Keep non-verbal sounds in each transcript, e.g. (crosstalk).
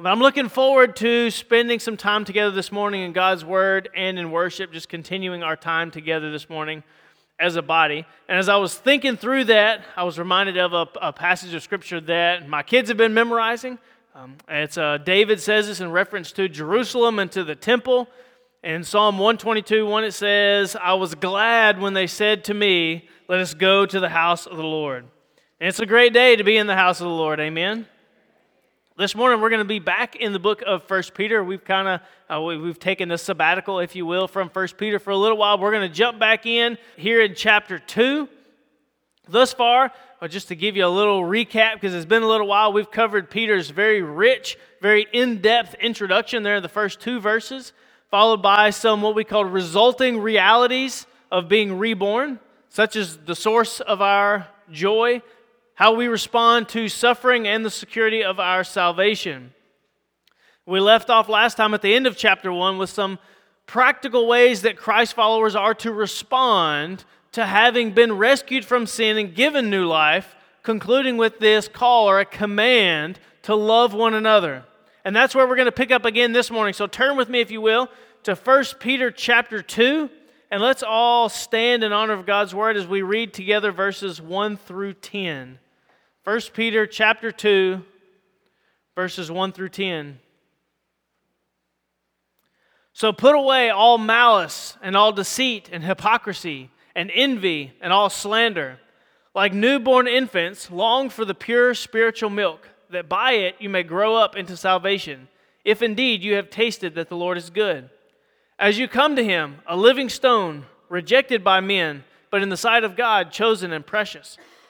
But I'm looking forward to spending some time together this morning in God's Word and in worship, just continuing our time together this morning as a body. And as I was thinking through that, I was reminded of a, a passage of Scripture that my kids have been memorizing. Um, it's uh, David says this in reference to Jerusalem and to the temple. In Psalm 122, 1, it says, I was glad when they said to me, Let us go to the house of the Lord. And it's a great day to be in the house of the Lord. Amen. This morning we're going to be back in the book of First Peter. We've kind of uh, we, have taken a sabbatical, if you will, from First Peter for a little while. We're going to jump back in here in chapter two. Thus far, uh, just to give you a little recap, because it's been a little while, we've covered Peter's very rich, very in-depth introduction there in the first two verses, followed by some what we call resulting realities of being reborn, such as the source of our joy how we respond to suffering and the security of our salvation. We left off last time at the end of chapter 1 with some practical ways that Christ followers are to respond to having been rescued from sin and given new life, concluding with this call or a command to love one another. And that's where we're going to pick up again this morning. So turn with me, if you will, to 1 Peter chapter 2, and let's all stand in honor of God's word as we read together verses 1 through 10. 1 Peter chapter 2 verses 1 through 10. So put away all malice and all deceit and hypocrisy and envy and all slander. Like newborn infants, long for the pure spiritual milk, that by it you may grow up into salvation, if indeed you have tasted that the Lord is good. As you come to him, a living stone, rejected by men, but in the sight of God, chosen and precious.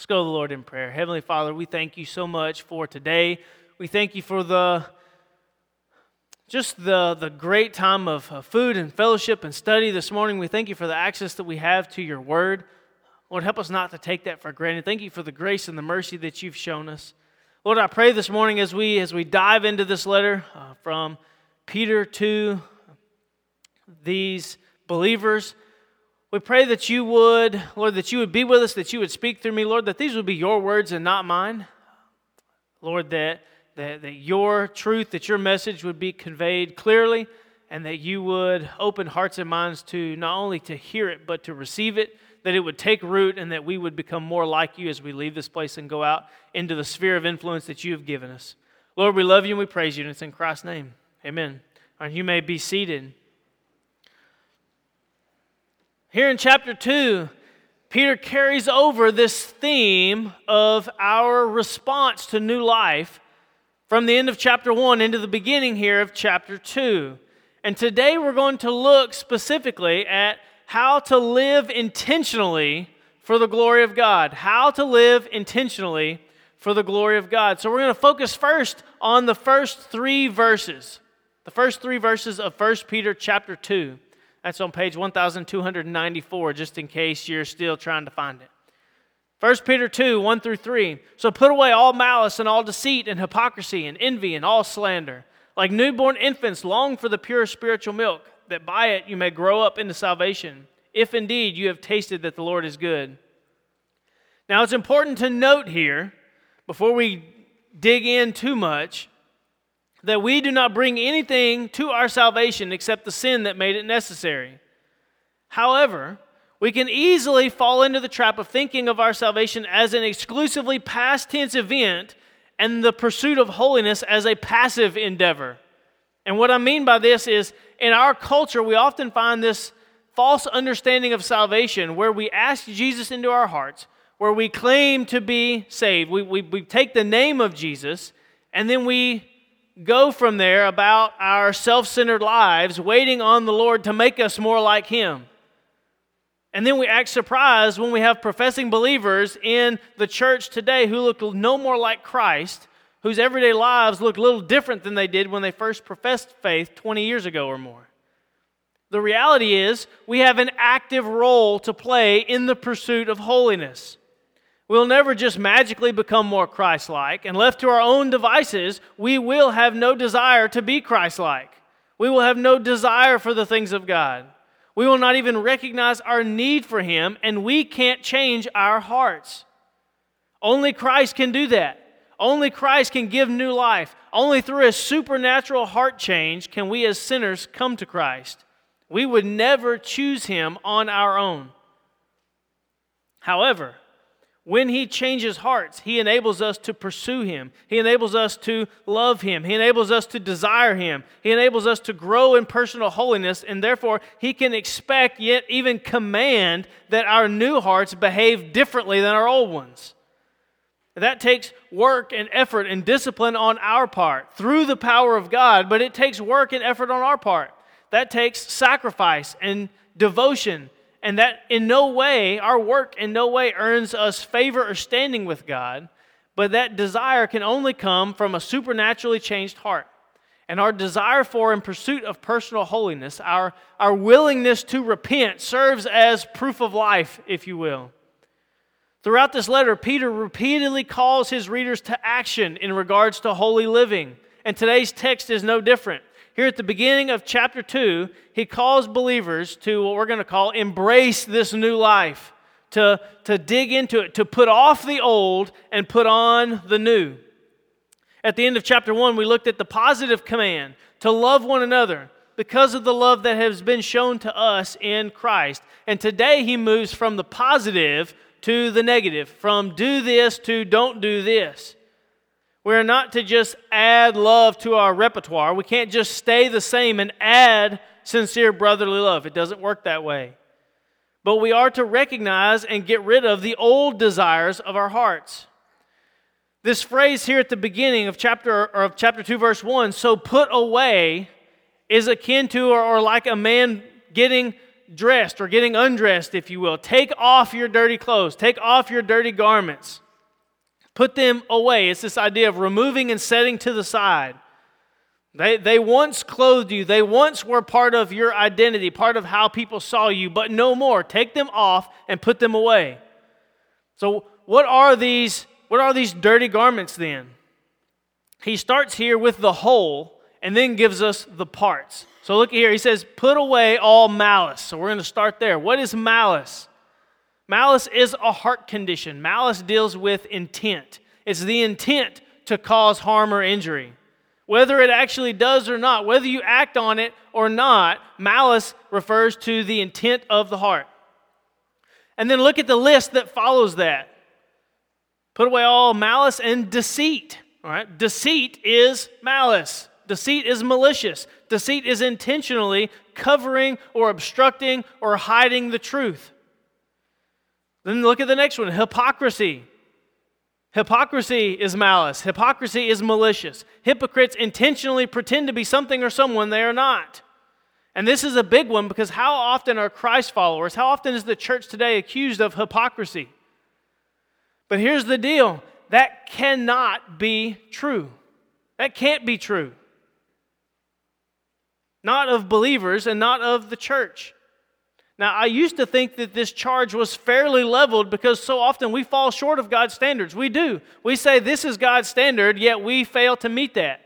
Let's go to the Lord in prayer. Heavenly Father, we thank you so much for today. We thank you for the just the, the great time of food and fellowship and study this morning. We thank you for the access that we have to your word. Lord, help us not to take that for granted. Thank you for the grace and the mercy that you've shown us. Lord, I pray this morning as we as we dive into this letter uh, from Peter to these believers, we pray that you would, Lord, that you would be with us, that you would speak through me, Lord, that these would be your words and not mine. Lord, that, that, that your truth, that your message would be conveyed clearly, and that you would open hearts and minds to not only to hear it, but to receive it, that it would take root, and that we would become more like you as we leave this place and go out into the sphere of influence that you have given us. Lord, we love you and we praise you, and it's in Christ's name. Amen. And you may be seated. Here in chapter 2, Peter carries over this theme of our response to new life from the end of chapter 1 into the beginning here of chapter 2. And today we're going to look specifically at how to live intentionally for the glory of God. How to live intentionally for the glory of God. So we're going to focus first on the first three verses. The first three verses of 1 Peter chapter 2. That's on page 1294, just in case you're still trying to find it. 1 Peter 2, 1 through 3. So put away all malice and all deceit and hypocrisy and envy and all slander. Like newborn infants, long for the pure spiritual milk, that by it you may grow up into salvation, if indeed you have tasted that the Lord is good. Now it's important to note here, before we dig in too much, that we do not bring anything to our salvation except the sin that made it necessary. However, we can easily fall into the trap of thinking of our salvation as an exclusively past tense event and the pursuit of holiness as a passive endeavor. And what I mean by this is in our culture, we often find this false understanding of salvation where we ask Jesus into our hearts, where we claim to be saved. We, we, we take the name of Jesus, and then we go from there about our self centered lives, waiting on the Lord to make us more like Him. And then we act surprised when we have professing believers in the church today who look no more like Christ, whose everyday lives look a little different than they did when they first professed faith 20 years ago or more. The reality is, we have an active role to play in the pursuit of holiness. We'll never just magically become more Christ like, and left to our own devices, we will have no desire to be Christ like. We will have no desire for the things of God. We will not even recognize our need for Him, and we can't change our hearts. Only Christ can do that. Only Christ can give new life. Only through a supernatural heart change can we as sinners come to Christ. We would never choose Him on our own. However, when He changes hearts, He enables us to pursue Him. He enables us to love Him. He enables us to desire Him. He enables us to grow in personal holiness, and therefore He can expect, yet even command, that our new hearts behave differently than our old ones. That takes work and effort and discipline on our part through the power of God, but it takes work and effort on our part. That takes sacrifice and devotion and that in no way, our work in no way earns us favor or standing with God, but that desire can only come from a supernaturally changed heart. And our desire for and pursuit of personal holiness, our, our willingness to repent, serves as proof of life, if you will. Throughout this letter, Peter repeatedly calls his readers to action in regards to holy living. And today's text is no different. Here at the beginning of chapter 2, he calls believers to what we're going to call embrace this new life, to, to dig into it, to put off the old and put on the new. At the end of chapter 1, we looked at the positive command to love one another because of the love that has been shown to us in Christ. And today he moves from the positive to the negative, from do this to don't do this. We're not to just add love to our repertoire. We can't just stay the same and add sincere brotherly love. It doesn't work that way. But we are to recognize and get rid of the old desires of our hearts. This phrase here at the beginning of chapter of chapter 2 verse 1, so put away is akin to or, or like a man getting dressed or getting undressed if you will. Take off your dirty clothes, take off your dirty garments. Put them away. It's this idea of removing and setting to the side. They, they once clothed you, they once were part of your identity, part of how people saw you, but no more. Take them off and put them away. So, what are these, what are these dirty garments then? He starts here with the whole and then gives us the parts. So, look here. He says, Put away all malice. So, we're going to start there. What is malice? Malice is a heart condition. Malice deals with intent. It's the intent to cause harm or injury. Whether it actually does or not, whether you act on it or not, malice refers to the intent of the heart. And then look at the list that follows that. Put away all malice and deceit. All right? Deceit is malice. Deceit is malicious. Deceit is intentionally covering or obstructing or hiding the truth. Then look at the next one hypocrisy. Hypocrisy is malice. Hypocrisy is malicious. Hypocrites intentionally pretend to be something or someone they are not. And this is a big one because how often are Christ followers, how often is the church today accused of hypocrisy? But here's the deal that cannot be true. That can't be true. Not of believers and not of the church. Now, I used to think that this charge was fairly leveled because so often we fall short of God's standards. We do. We say this is God's standard, yet we fail to meet that.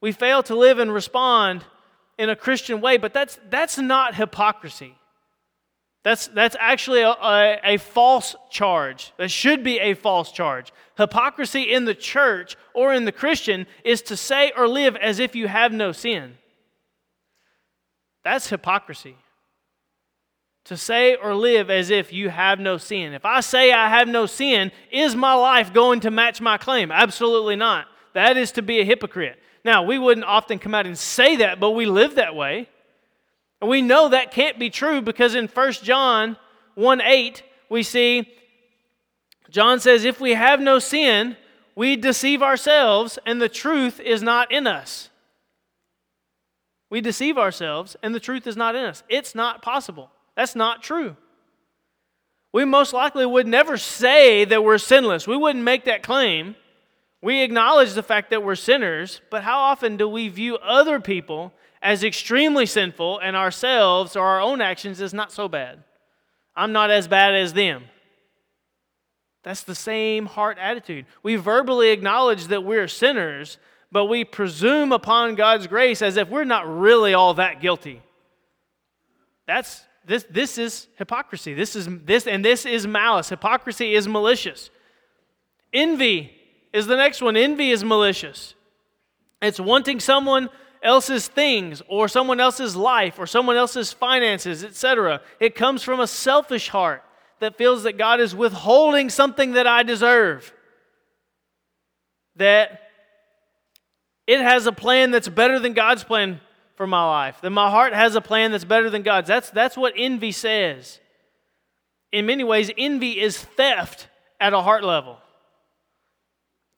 We fail to live and respond in a Christian way, but that's, that's not hypocrisy. That's, that's actually a, a, a, false charge. That should be a false charge. Hypocrisy in the church or in the Christian is to say or live as if you have no sin. That's hypocrisy to say or live as if you have no sin. If I say I have no sin, is my life going to match my claim? Absolutely not. That is to be a hypocrite. Now, we wouldn't often come out and say that, but we live that way. And we know that can't be true because in 1 John 1 8, we see John says, If we have no sin, we deceive ourselves and the truth is not in us. We deceive ourselves and the truth is not in us. It's not possible. That's not true. We most likely would never say that we're sinless. We wouldn't make that claim. We acknowledge the fact that we're sinners, but how often do we view other people as extremely sinful and ourselves or our own actions as not so bad? I'm not as bad as them. That's the same heart attitude. We verbally acknowledge that we're sinners, but we presume upon God's grace as if we're not really all that guilty. That's this this is hypocrisy. This is this and this is malice. Hypocrisy is malicious. Envy is the next one. Envy is malicious. It's wanting someone else's things or someone else's life or someone else's finances, etc. It comes from a selfish heart that feels that God is withholding something that I deserve. That it has a plan that's better than God's plan for my life. That my heart has a plan that's better than God's. That's, that's what envy says. In many ways, envy is theft at a heart level.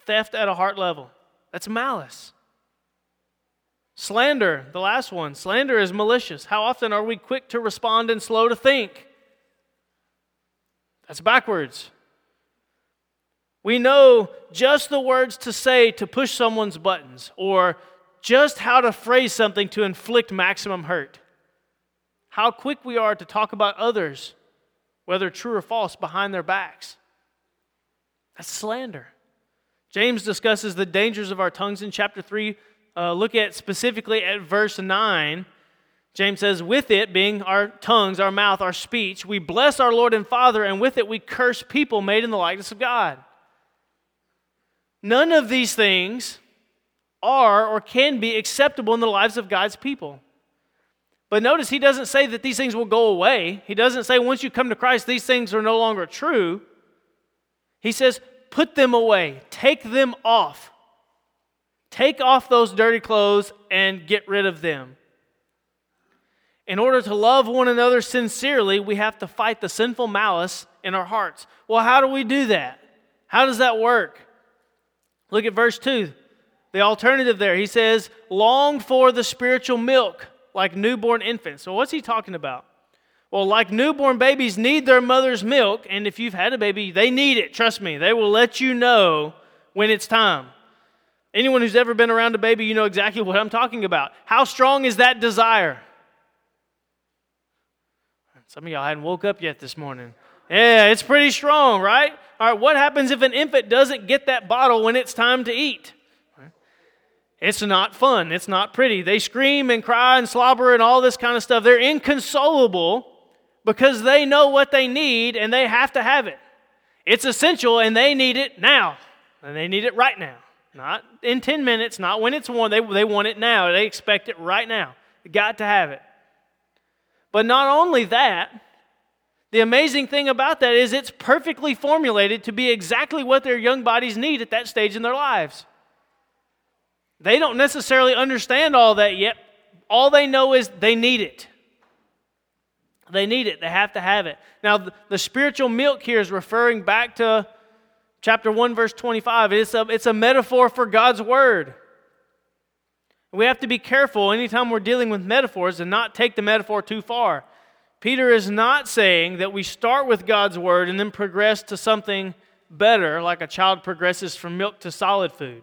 Theft at a heart level. That's malice. Slander, the last one. Slander is malicious. How often are we quick to respond and slow to think? That's backwards. We know just the words to say to push someone's buttons or just how to phrase something to inflict maximum hurt. How quick we are to talk about others, whether true or false, behind their backs. That's slander. James discusses the dangers of our tongues in chapter 3. Uh, look at specifically at verse 9. James says, with it being our tongues, our mouth, our speech, we bless our Lord and Father, and with it we curse people made in the likeness of God. None of these things are or can be acceptable in the lives of God's people. But notice he doesn't say that these things will go away. He doesn't say once you come to Christ, these things are no longer true. He says, put them away, take them off. Take off those dirty clothes and get rid of them. In order to love one another sincerely, we have to fight the sinful malice in our hearts. Well, how do we do that? How does that work? Look at verse 2. The alternative there, he says, long for the spiritual milk like newborn infants. So, what's he talking about? Well, like newborn babies need their mother's milk, and if you've had a baby, they need it. Trust me, they will let you know when it's time. Anyone who's ever been around a baby, you know exactly what I'm talking about. How strong is that desire? Some of y'all hadn't woke up yet this morning. Yeah, it's pretty strong, right? All right, what happens if an infant doesn't get that bottle when it's time to eat? It's not fun. It's not pretty. They scream and cry and slobber and all this kind of stuff. They're inconsolable because they know what they need and they have to have it. It's essential and they need it now. And they need it right now. Not in 10 minutes, not when it's warm. They, they want it now. They expect it right now. You got to have it. But not only that, the amazing thing about that is it's perfectly formulated to be exactly what their young bodies need at that stage in their lives. They don't necessarily understand all that yet. All they know is they need it. They need it. They have to have it. Now, the, spiritual milk here is referring back to chapter 1, verse 25. It's a, it's a metaphor for God's word. We have to be careful anytime we're dealing with metaphors and not take the metaphor too far. Peter is not saying that we start with God's word and then progress to something better, like a child progresses from milk to solid food.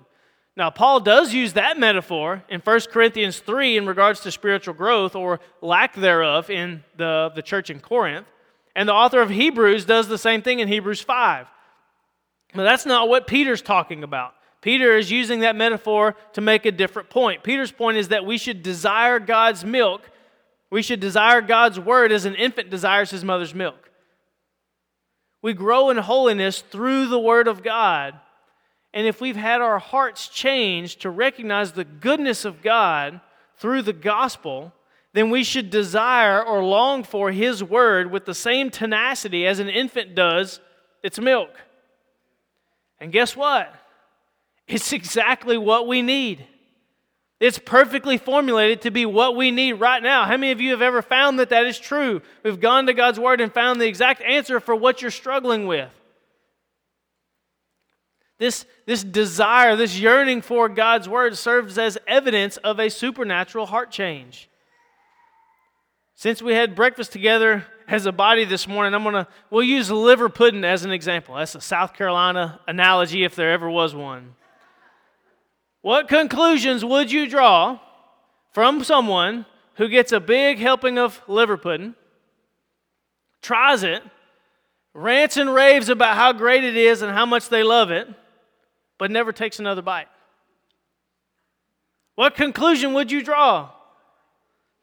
Now, Paul does use that metaphor in 1 Corinthians 3 in regards to spiritual growth or lack thereof in the, the church in Corinth. And the author of Hebrews does the same thing in Hebrews 5. But that's not what Peter's talking about. Peter is using that metaphor to make a different point. Peter's point is that we should desire God's milk. We should desire God's word as an infant desires his mother's milk. We grow in holiness through the word of God. And if we've had our hearts changed to recognize the goodness of God through the gospel, then we should desire or long for his word with the same tenacity as an infant does its milk. And guess what? It's (laughs) exactly what we need. It's perfectly formulated to be what we need right now. How many of you have ever found that that is true? We've gone to God's Word and found the exact answer for what you're struggling with. This, this desire, this yearning for God's Word serves as evidence of a supernatural heart change. Since we had breakfast together as a body this morning, I'm gonna we'll use liver pudding as an example. That's a South Carolina analogy if there ever was one. What conclusions would you draw from someone who gets a big helping of liver pudding, tries it, rants and raves about how great it is and how much they love it, but never takes another bite? What conclusion would you draw?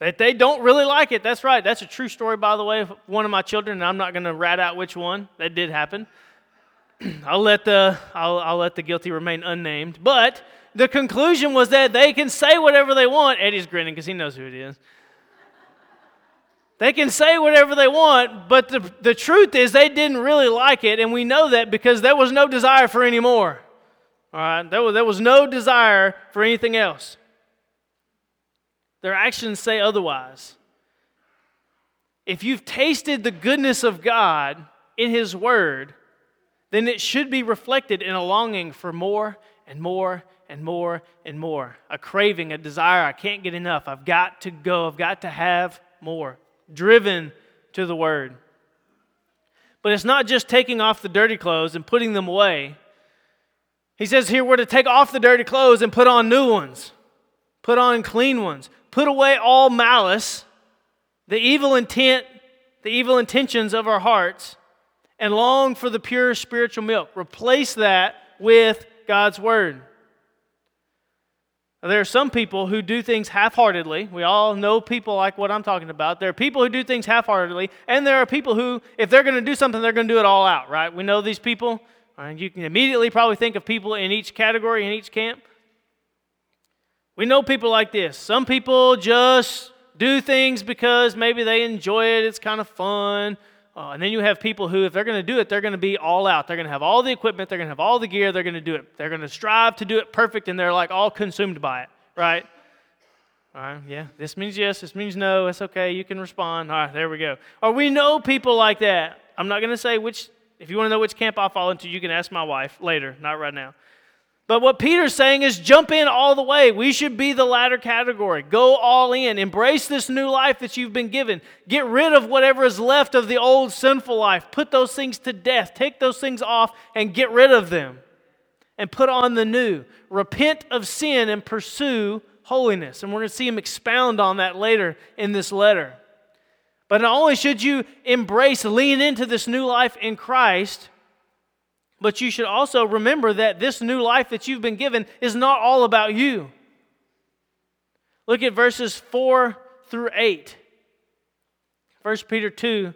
That they don't really like it. That's right. That's a true story, by the way, of one of my children, and I'm not going to rat out which one. That did happen. (clears throat) I'll let the I'll, I'll let the guilty remain unnamed. But the conclusion was that they can say whatever they want. Eddie's grinning because he knows who it is. They can say whatever they want, but the, the truth is they didn't really like it, and we know that because there was no desire for any more. All right, there was, there was no desire for anything else. Their actions say otherwise. If you've tasted the goodness of God in His Word, then it should be reflected in a longing for more and more and more and more. A craving, a desire. I can't get enough. I've got to go. I've got to have more. Driven to the Word. But it's not just taking off the dirty clothes and putting them away. He says here we're to take off the dirty clothes and put on new ones, put on clean ones, put away all malice, the evil intent, the evil intentions of our hearts, and long for the pure spiritual milk. Replace that with God's Word. There are some people who do things half heartedly. We all know people like what I'm talking about. There are people who do things half heartedly, and there are people who, if they're going to do something, they're going to do it all out, right? We know these people. And you can immediately probably think of people in each category, in each camp. We know people like this. Some people just do things because maybe they enjoy it, it's kind of fun. Uh, and then you have people who, if they're going to do it, they're going to be all out. They're going to have all the equipment, they're going to have all the gear, they're going to do it. They're going to strive to do it perfect, and they're like all consumed by it, right? All right, yeah, this means yes, this means no, it's okay, you can respond. All right, there we go. Or we know people like that. I'm not going to say which, if you want to know which camp I fall into, you can ask my wife later, not right now. But what Peter's saying is jump in all the way. We should be the latter category. Go all in. Embrace this new life that you've been given. Get rid of whatever is left of the old sinful life. Put those things to death. Take those things off and get rid of them. And put on the new. Repent of sin and pursue holiness. And we're going to see him expound on that later in this letter. But not only should you embrace, lean into this new life in Christ, but you should also remember that this new life that you've been given is not all about you. Look at verses 4 through 8. 1 Peter 2,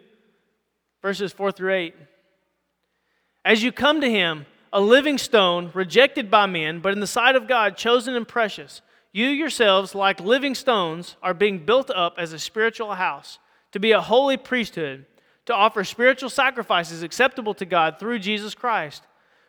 verses 4 through 8. As you come to him, a living stone, rejected by men, but in the sight of God, chosen and precious, you yourselves, like living stones, are being built up as a spiritual house, to be a holy priesthood to offer spiritual sacrifices acceptable to God through Jesus Christ.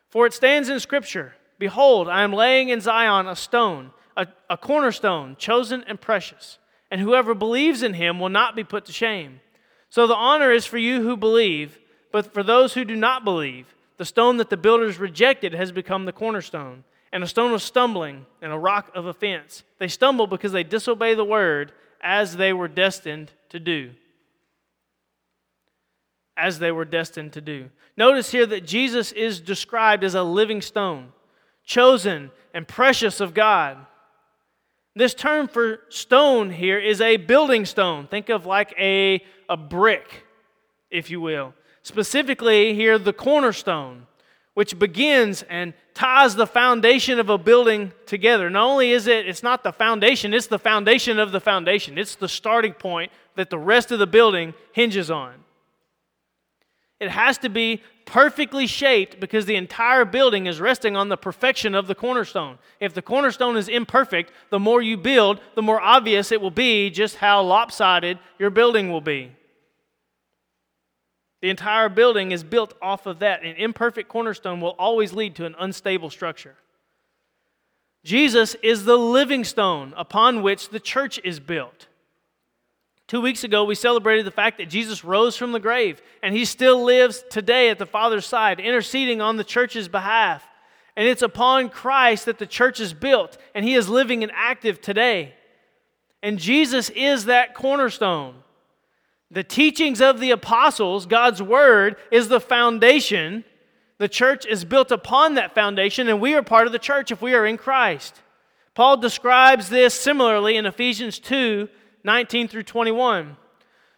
For it stands in Scripture Behold, I am laying in Zion a stone, a, a, cornerstone, chosen and precious, and whoever believes in him will not be put to shame. So the honor is for you who believe, but for those who do not believe, the stone that the builders rejected has become the cornerstone, and a stone of stumbling and a rock of offense. They stumble because they disobey the word as they were destined to do as they were destined to do. Notice here that Jesus is described as a living stone, chosen and precious of God. This term for stone here is a building stone. Think of like a, a brick, if you will. Specifically, here, the cornerstone, which begins and ties the foundation of a building together. Not only is it, it's not the foundation, it's the foundation of the foundation. It's the starting point that the rest of the building hinges on. It has to be perfectly shaped because the entire building is resting on the perfection of the cornerstone. If the cornerstone is imperfect, the more you build, the more obvious it will be just how lopsided your building will be. The entire building is built off of that. An imperfect cornerstone will always lead to an unstable structure. Jesus is the living stone upon which the church is built. Two weeks ago, we celebrated the fact that Jesus rose from the grave and he still lives today at the Father's side, interceding on the church's behalf. And it's upon Christ that the church is built, and he is living and active today. And Jesus is that cornerstone. The teachings of the apostles, God's word, is the foundation. The church is built upon that foundation, and we are part of the church if we are in Christ. Paul describes this similarly in Ephesians 2 19 through 21.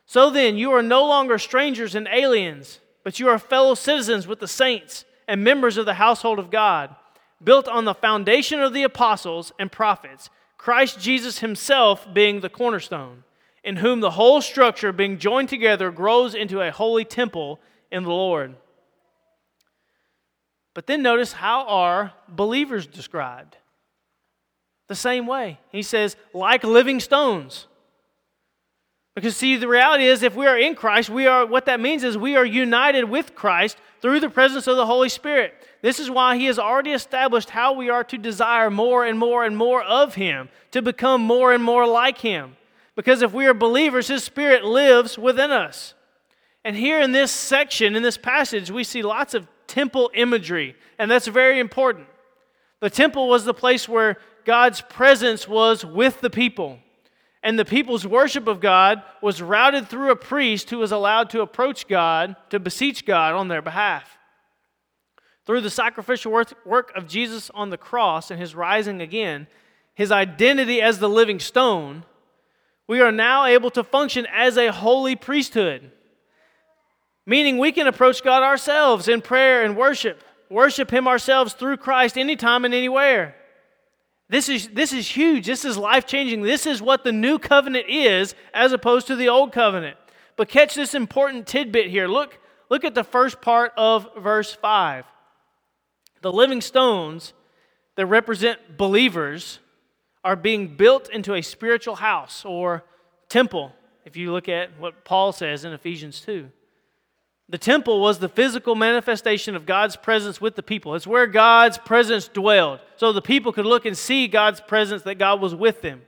So then, you are no longer strangers and aliens, but you are fellow citizens with the saints and members of the household of God, built on the foundation of the apostles and prophets, Christ Jesus himself being the cornerstone, in whom the whole structure, being joined together, grows into a holy temple in the Lord. But then notice how are believers described? The same way. He says, like living stones. Because see, the reality is if we are in Christ, we are what that means is we are united with Christ through the presence of the Holy Spirit. This is why he has already established how we are to desire more and more and more of him, to become more and more like him. Because if we are believers, his spirit lives within us. And here in this section, in this passage, we see lots of temple imagery, and that's very important. The temple was the place where God's presence was with the people and the people's worship of God was routed through a priest who was allowed to approach God, to beseech God on their behalf. Through the sacrificial work of Jesus on the cross and his rising again, his identity as the living stone, we are now able to function as a holy priesthood. Meaning we can approach God ourselves in prayer and worship, worship him ourselves through Christ anytime and anywhere. This is, this is huge. This is life changing. This is what the new covenant is as opposed to the old covenant. But catch this important tidbit here. Look, look at the first part of verse 5. The living stones that represent believers are being built into a spiritual house or temple, if you look at what Paul says in Ephesians 2. The temple was the physical manifestation of God's presence with the people. It's where God's presence dwelled. So the people could look and see God's presence, that God was with them.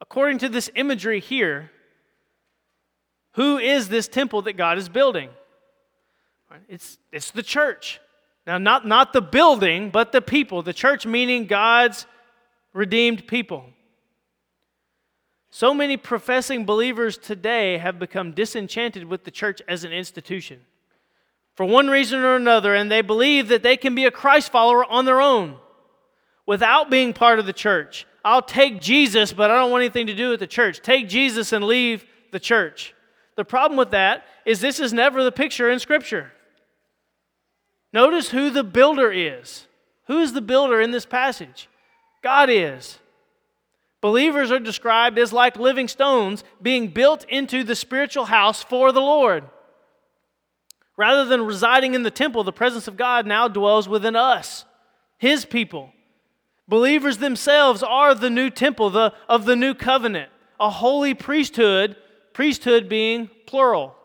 According to this imagery here, who is this temple that God is building? It's, it's the church. Now, not, not the building, but the people. The church meaning God's redeemed people. So many professing believers today have become disenchanted with the church as an institution for one reason or another, and they believe that they can be a Christ follower on their own without being part of the church. I'll take Jesus, but I don't want anything to do with the church. Take Jesus and leave the church. The problem with that is this is never the picture in Scripture. Notice who the builder is. Who is the builder in this passage? God is. Believers are described as like living stones being built into the spiritual house for the Lord. Rather than residing in the temple, the presence of God now dwells within us, His people. Believers themselves are the new temple the, of the new covenant, a holy priesthood, priesthood being plural.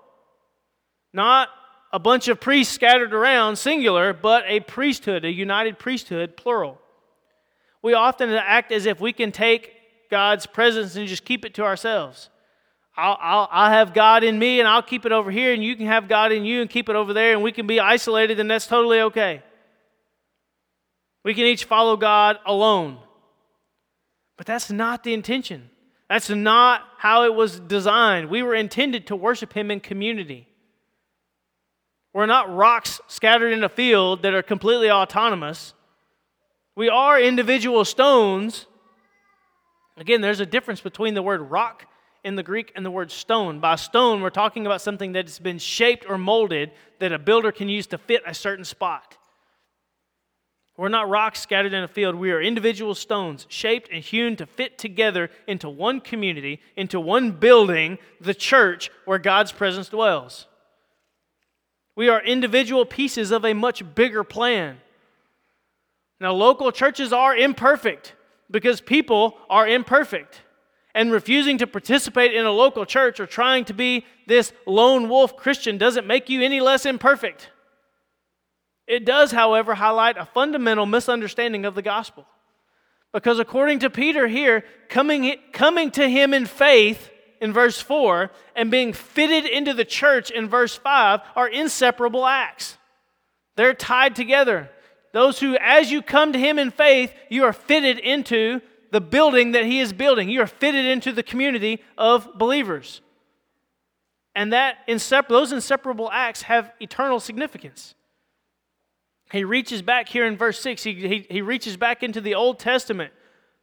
Not a bunch of priests scattered around, singular, but a priesthood, a united priesthood, plural. We often act as if we can take God's presence and just keep it to ourselves. I'll, I'll, I'll have God in me and I'll keep it over here, and you can have God in you and keep it over there, and we can be isolated, and that's totally okay. We can each follow God alone. But that's not the intention. That's not how it was designed. We were intended to worship Him in community. We're not rocks scattered in a field that are completely autonomous. We are individual stones Again, there's a difference between the word rock in the Greek and the word stone. By stone, we're talking about something that's been shaped or molded that a builder can use to fit a certain spot. We're not rocks scattered in a field. We are individual stones shaped and hewn to fit together into one community, into one building, the church where God's presence dwells. We are individual pieces of a much bigger plan. Now, local churches are imperfect because people are imperfect. And refusing to participate in a local church or trying to be this lone wolf Christian doesn't make you any less imperfect. It does, however, highlight a fundamental misunderstanding of the gospel. Because according to Peter here, coming, coming to him in faith in verse 4 and being fitted into the church in verse 5 are inseparable acts. They're tied together. Those who, as you come to him in faith, you are fitted into the building that he is building. You are fitted into the community of believers. And that those inseparable acts have eternal significance. He reaches back here in verse 6, he, he, he reaches back into the Old Testament,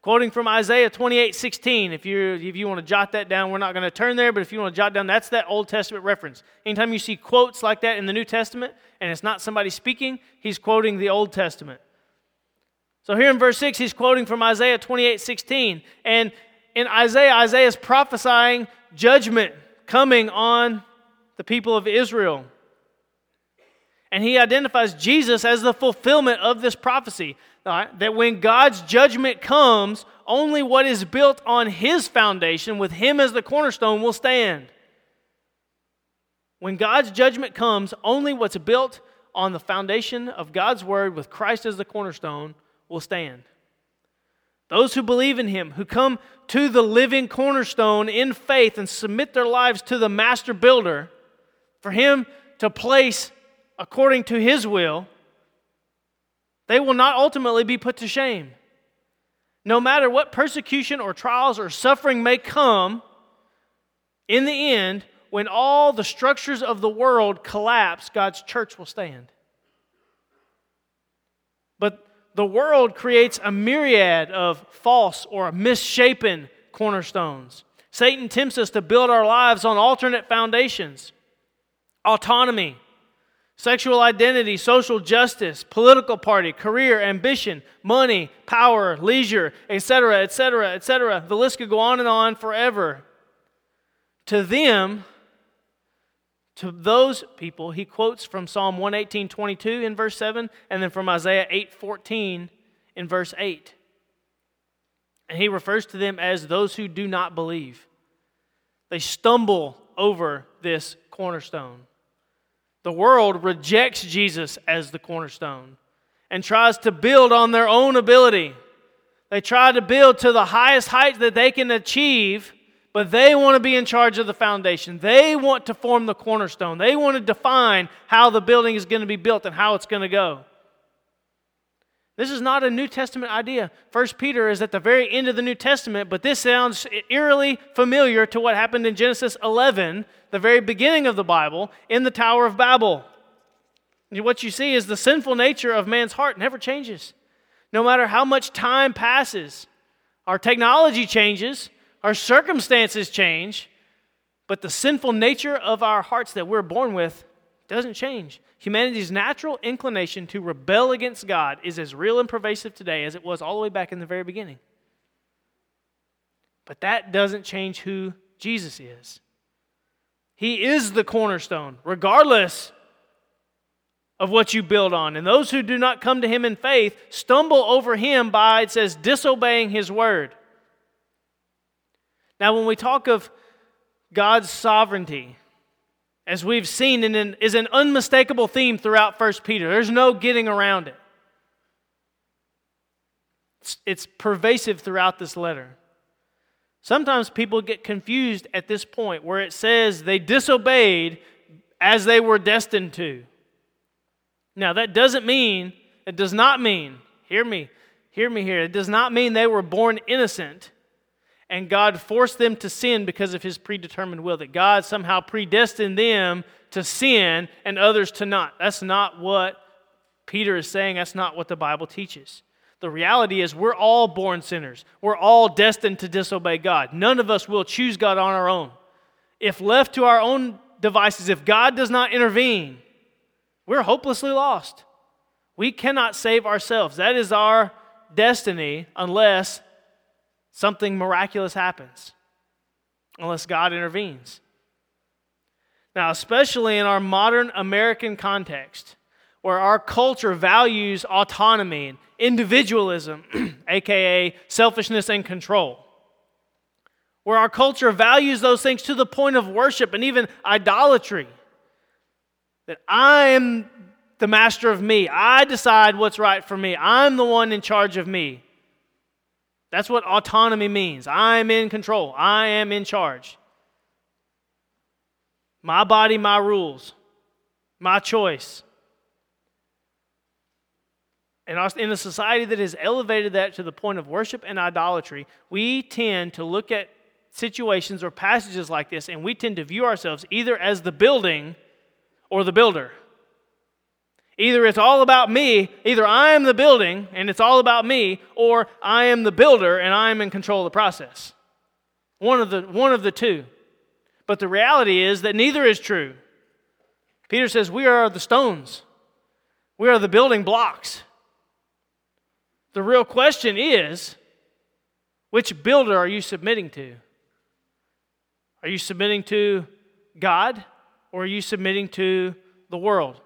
quoting from Isaiah 28 16. If you, if you want to jot that down, we're not going to turn there, but if you want to jot down, that's that Old Testament reference. Anytime you see quotes like that in the New Testament, and it's not somebody speaking, he's quoting the Old Testament. So here in verse 6, he's quoting from Isaiah 28 16. And in Isaiah, Isaiah is prophesying judgment coming on the people of Israel. And he identifies Jesus as the fulfillment of this prophecy. That when God's judgment comes, only what is built on his foundation, with him as the cornerstone, will stand. When God's judgment comes, only what's built on the foundation of God's word, with Christ as the cornerstone, will stand. Those who believe in him, who come to the living cornerstone in faith and submit their lives to the master builder, for him to place according to his will, they will not ultimately be put to shame. No matter what persecution or trials or suffering may come, in the end, when all the structures of the world collapse, God's church will stand. But the world creates a myriad of false or misshapen cornerstones. Satan tempts us to build our lives on alternate foundations autonomy, sexual identity, social justice, political party, career, ambition, money, power, leisure, etc., etc., etc. The list could go on and on forever. To them, to those people, he quotes from Psalm 118, 22 in verse 7, and then from Isaiah 8, 14 in verse 8. And he refers to them as those who do not believe. They stumble over this cornerstone. The world rejects Jesus as the cornerstone and tries to build on their own ability. They try to build to the highest height that they can achieve but they want to be in charge of the foundation. They want to form the cornerstone. They want to define how the building is going to be built and how it's going to go. This is not a New Testament idea. First Peter is at the very end of the New Testament, but this sounds eerily familiar to what happened in Genesis 11, the very beginning of the Bible, in the Tower of Babel. What you see is the sinful nature of man's heart never changes. No matter how much time passes, our technology changes, our circumstances change, but the sinful nature of our hearts that we're born with doesn't change. Humanity's natural inclination to rebel against God is as real and pervasive today as it was all the way back in the very beginning. But that doesn't change who Jesus is. He is the cornerstone, regardless of what you build on. And those who do not come to him in faith stumble over him by, it says, disobeying his word. Now, when we talk of God's sovereignty, as we've seen, in is an unmistakable theme throughout 1 Peter. There's no getting around it. It's, it's pervasive throughout this letter. Sometimes people get confused at this point where it says they disobeyed as they were destined to. Now, that doesn't mean, it does not mean, hear me, hear me here, it does not mean they were born innocent and God forced them to sin because of his predetermined will, that God somehow predestined them to sin and others to not. That's not what Peter is saying. That's not what the Bible teaches. The reality is, we're all born sinners. We're all destined to disobey God. None of us will choose God on our own. If left to our own devices, if God does not intervene, we're hopelessly lost. We cannot save ourselves. That is our destiny unless something miraculous happens unless God intervenes. Now, especially in our modern American context, where our culture values autonomy and individualism, (clears throat) aka selfishness and control, where our culture values those things to the point of worship and even idolatry, that I am the master of me. I decide what's right for me. I'm the one in charge of me. That's what autonomy means. I'm in control, I am in charge. My body, my rules, my choice. And in a society that has elevated that to the point of worship and idolatry, we tend to look at situations or passages like this and we tend to view ourselves either as the building or the builder. Either it's all about me, either I am the building and it's all about me, or I am the builder and I am in control of the process. One of the, one of the two. But the reality is that neither is true. Peter says, We are the stones, we are the building blocks. The real question is which builder are you submitting to? Are you submitting to God or are you submitting to the world?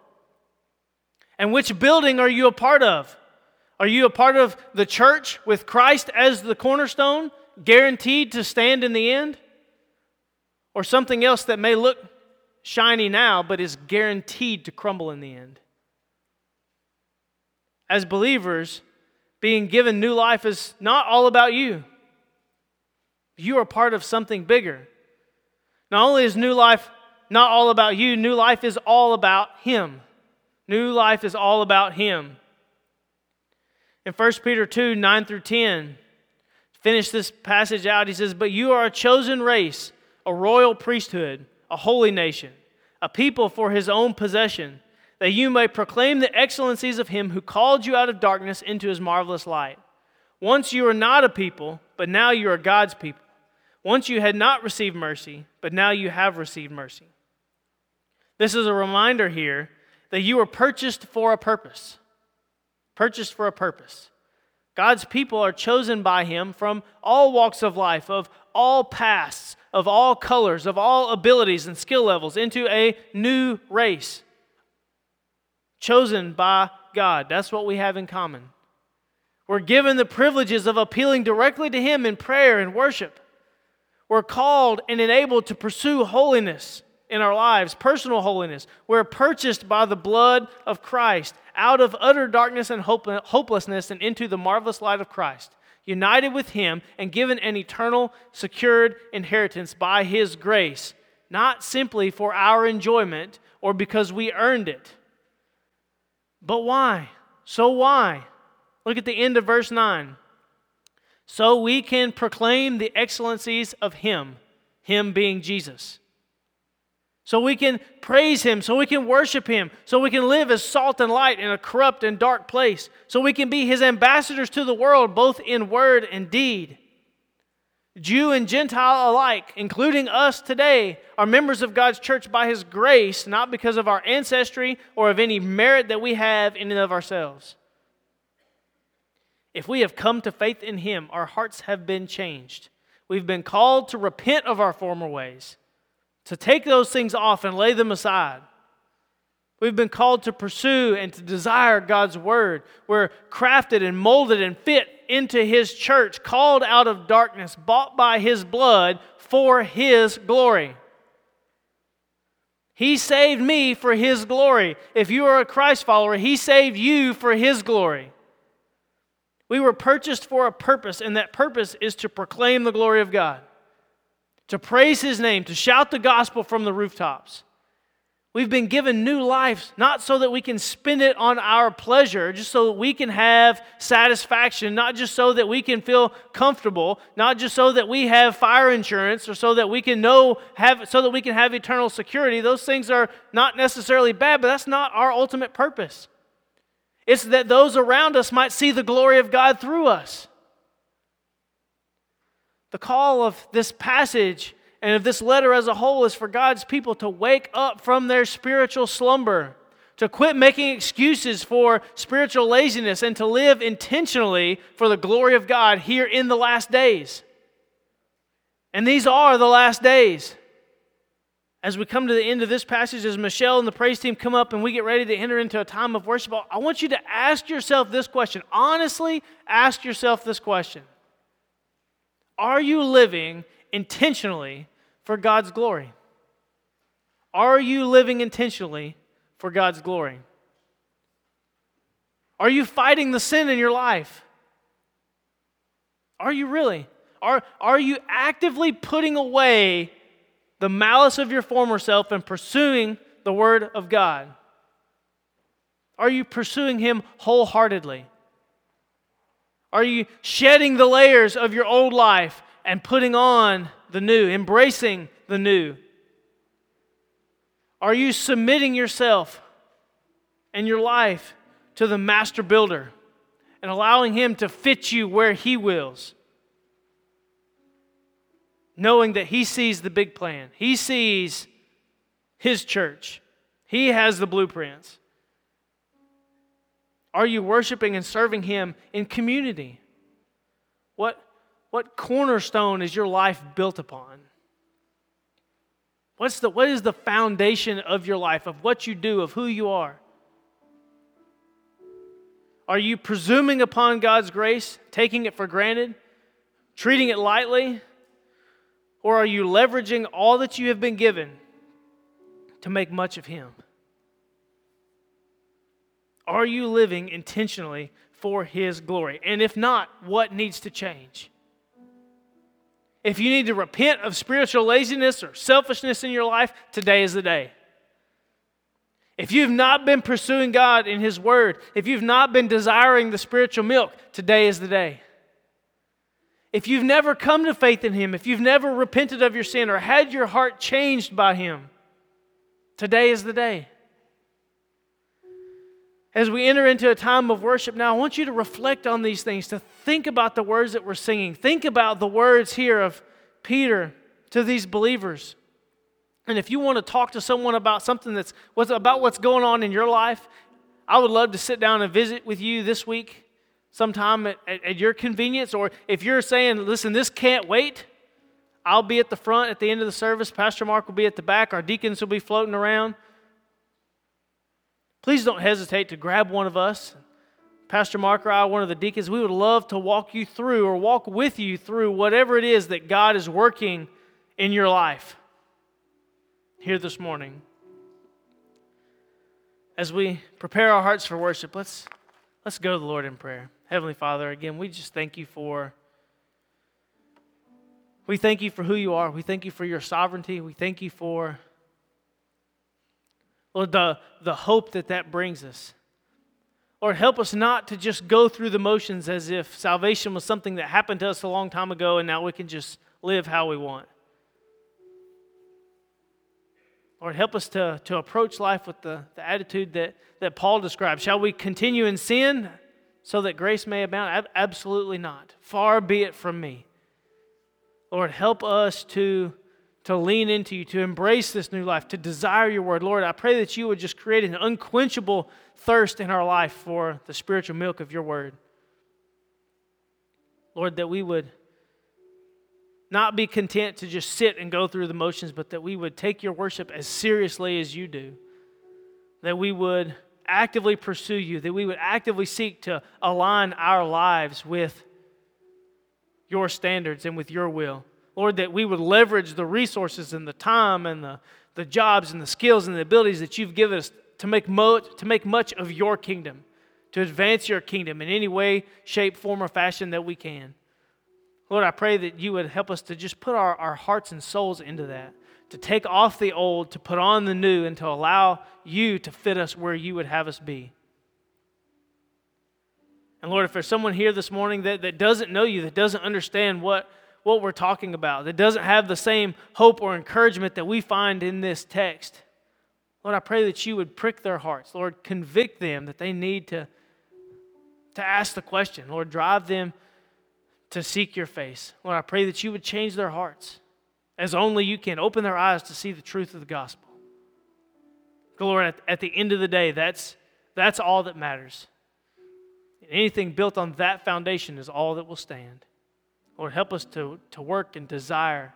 And which building are you a part of? Are you a part of the church with Christ as the cornerstone, guaranteed to stand in the end? Or something else that may look shiny now, but is guaranteed to crumble in the end? As believers, being given new life is not all about you. You are part of something bigger. Not only is new life not all about you, new life is all about Him. New life is all about Him. In 1 Peter 2 9 through 10, finish this passage out. He says, But you are a chosen race, a royal priesthood, a holy nation, a people for His own possession, that you may proclaim the excellencies of Him who called you out of darkness into His marvelous light. Once you were not a people, but now you are God's people. Once you had not received mercy, but now you have received mercy. This is a reminder here that you were purchased for a purpose. Purchased for a purpose. God's people are chosen by Him from all walks of life, of all pasts, of all colors, of all abilities and skill levels, into a new race. Chosen by God. That's what we have in common. We're given the privileges of appealing directly to Him in prayer and worship. We're called and enabled to pursue holiness in our lives, personal holiness. We're purchased by the blood of Christ out of utter darkness and hopelessness and into the marvelous light of Christ, united with Him and given an eternal, secured inheritance by His grace, not simply for our enjoyment or because we earned it. But why? So why? Look at the end of verse 9. So we can proclaim the excellencies of Him, Him being Jesus so we can praise Him, so we can worship Him, so we can live as salt and light in a corrupt and dark place, so we can be His ambassadors to the world, both in word and deed. Jew and Gentile alike, including us today, are members of God's church by His grace, not because of our ancestry or of any merit that we have in and of ourselves. If we have come to faith in Him, our hearts have been changed. We've been called to repent of our former ways to take those things off and lay them aside. We've been called to pursue and to desire God's word. We're crafted and molded and fit into His church, called out of darkness, bought by His blood for His glory. He saved me for His glory. If you are a Christ follower, He saved you for His glory. We were purchased for a purpose, and that purpose is to proclaim the glory of God to praise his name, to shout the gospel from the rooftops. We've been given new lives, not so that we can spend it on our pleasure, just so that we can have satisfaction, not just so that we can feel comfortable, not just so that we have fire insurance or so that we can know have so that we can have eternal security. Those things are not necessarily bad, but that's not our ultimate purpose. It's that those around us might see the glory of God through us. The call of this passage and of this letter as a whole is for God's people to wake up from their spiritual slumber, to quit making excuses for spiritual laziness, and to live intentionally for the glory of God here in the last days. And these are the last days. As we come to the end of this passage, as Michelle and the praise team come up and we get ready to enter into a time of worship, I want you to ask yourself this question. Honestly, ask yourself this question are you living intentionally for God's glory? Are you living intentionally for God's glory? Are you fighting the sin in your life? Are you really? Are, are you actively putting away the malice of your former self and pursuing the Word of God? Are you pursuing Him wholeheartedly? Are you shedding the layers of your old life and putting on the new, embracing the new? Are you submitting yourself and your life to the master builder and allowing him to fit you where he wills? Knowing that he sees the big plan, he sees his church, he has the blueprints. Are you worshiping and serving Him in community? What, what cornerstone is your life built upon? What's the, what is the foundation of your life, of what you do, of who you are? Are you presuming upon God's grace, taking it for granted, treating it lightly? Or are you leveraging all that you have been given to make much of Him? Are you living intentionally for His glory? And if not, what needs to change? If you need to repent of spiritual laziness or selfishness in your life, today is the day. If you've not been pursuing God in His Word, if you've not been desiring the spiritual milk, today is the day. If you've never come to faith in Him, if you've never repented of your sin or had your heart changed by Him, today is the day as we enter into a time of worship now, I want you to reflect on these things, to think about the words that we're singing. Think about the words here of Peter to these believers. And if you want to talk to someone about something that's what's, about what's going on in your life, I would love to sit down and visit with you this week sometime at, at, at your convenience. Or if you're saying, listen, this can't wait, I'll be at the front at the end of the service. Pastor Mark will be at the back. Our deacons will be floating around. Please don't hesitate to grab one of us. Pastor Mark or I, one of the deacons, we would love to walk you through or walk with you through whatever it is that God is working in your life here this morning. As we prepare our hearts for worship, let's, let's go to the Lord in prayer. Heavenly Father, again, we just thank you for. We thank you for who you are. We thank you for your sovereignty. We thank you for Lord, the, the hope that that brings us. Lord, help us not to just go through the motions as if salvation was something that happened to us a long time ago and now we can just live how we want. Lord, help us to, to approach life with the, the attitude that, that Paul described. Shall we continue in sin so that grace may abound? Absolutely not. Far be it from me. Lord, help us to to lean into you, to embrace this new life, to desire your word. Lord, I pray that you would just create an unquenchable thirst in our life for the spiritual milk of your word. Lord, that we would not be content to just sit and go through the motions, but that we would take your worship as seriously as you do. That we would actively pursue you, that we would actively seek to align our lives with your standards and with your will. Lord, that we would leverage the resources and the time and the, the jobs and the skills and the abilities that you've given us to make, mo- to make much of your kingdom, to advance your kingdom in any way, shape, form, or fashion that we can. Lord, I pray that you would help us to just put our, our hearts and souls into that, to take off the old, to put on the new, and to allow you to fit us where you would have us be. And Lord, if there's someone here this morning that, that doesn't know you, that doesn't understand what what we're talking about, that doesn't have the same hope or encouragement that we find in this text. Lord, I pray that you would prick their hearts. Lord, convict them that they need to, to ask the question. Lord, drive them to seek your face. Lord, I pray that you would change their hearts as only you can. Open their eyes to see the truth of the gospel. Lord, at, at the end of the day, that's, that's all that matters. Anything built on that foundation is all that will stand. Lord, help us to, to work and desire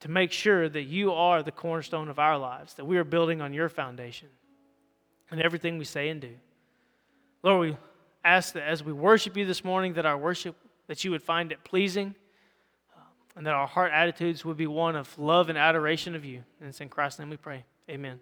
to make sure that you are the cornerstone of our lives, that we are building on your foundation and everything we say and do. Lord, we ask that as we worship you this morning, that our worship, that you would find it pleasing, and that our heart attitudes would be one of love and adoration of you. And it's in Christ's name we pray. Amen.